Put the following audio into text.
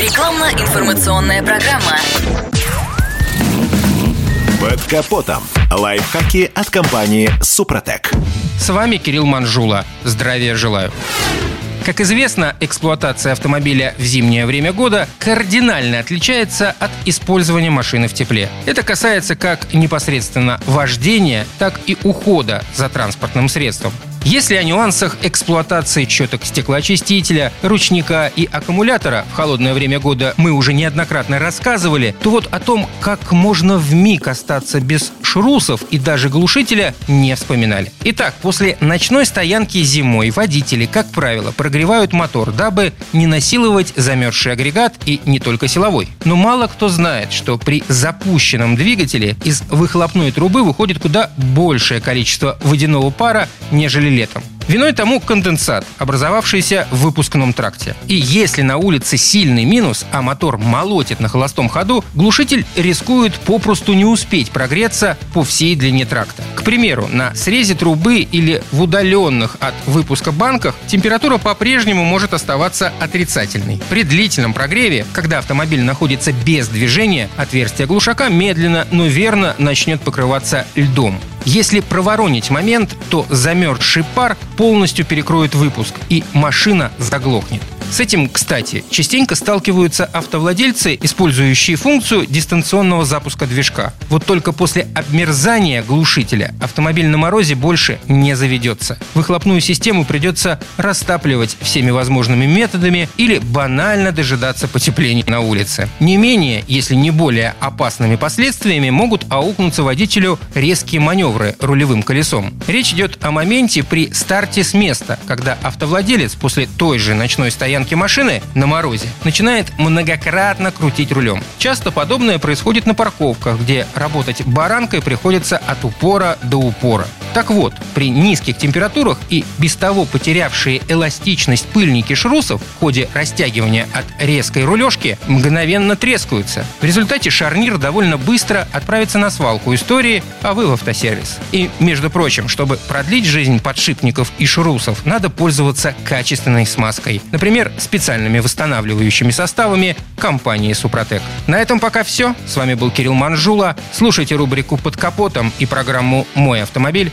Рекламно-информационная программа. Под капотом. Лайфхаки от компании «Супротек». С вами Кирилл Манжула. Здравия желаю. Как известно, эксплуатация автомобиля в зимнее время года кардинально отличается от использования машины в тепле. Это касается как непосредственно вождения, так и ухода за транспортным средством. Если о нюансах эксплуатации четок стеклоочистителя, ручника и аккумулятора в холодное время года мы уже неоднократно рассказывали, то вот о том, как можно в миг остаться без шрусов и даже глушителя, не вспоминали. Итак, после ночной стоянки зимой водители, как правило, прогревают мотор, дабы не насиловать замерзший агрегат и не только силовой. Но мало кто знает, что при запущенном двигателе из выхлопной трубы выходит куда большее количество водяного пара, нежели летом. Виной тому конденсат, образовавшийся в выпускном тракте. И если на улице сильный минус, а мотор молотит на холостом ходу, глушитель рискует попросту не успеть прогреться по всей длине тракта. К примеру, на срезе трубы или в удаленных от выпуска банках температура по-прежнему может оставаться отрицательной. При длительном прогреве, когда автомобиль находится без движения, отверстие глушака медленно, но верно начнет покрываться льдом. Если проворонить момент, то замерзший пар полностью перекроет выпуск, и машина заглохнет. С этим, кстати, частенько сталкиваются автовладельцы, использующие функцию дистанционного запуска движка. Вот только после обмерзания глушителя автомобиль на морозе больше не заведется. Выхлопную систему придется растапливать всеми возможными методами или банально дожидаться потепления на улице. Не менее, если не более опасными последствиями могут аукнуться водителю резкие маневры рулевым колесом. Речь идет о моменте при старте с места, когда автовладелец после той же ночной стоянки стоянке машины на морозе начинает многократно крутить рулем. Часто подобное происходит на парковках, где работать баранкой приходится от упора до упора. Так вот, при низких температурах и без того потерявшие эластичность пыльники шрусов в ходе растягивания от резкой рулежки мгновенно трескаются. В результате шарнир довольно быстро отправится на свалку истории, а вы в автосервис. И, между прочим, чтобы продлить жизнь подшипников и шрусов, надо пользоваться качественной смазкой. Например, специальными восстанавливающими составами компании «Супротек». На этом пока все. С вами был Кирилл Манжула. Слушайте рубрику «Под капотом» и программу «Мой автомобиль»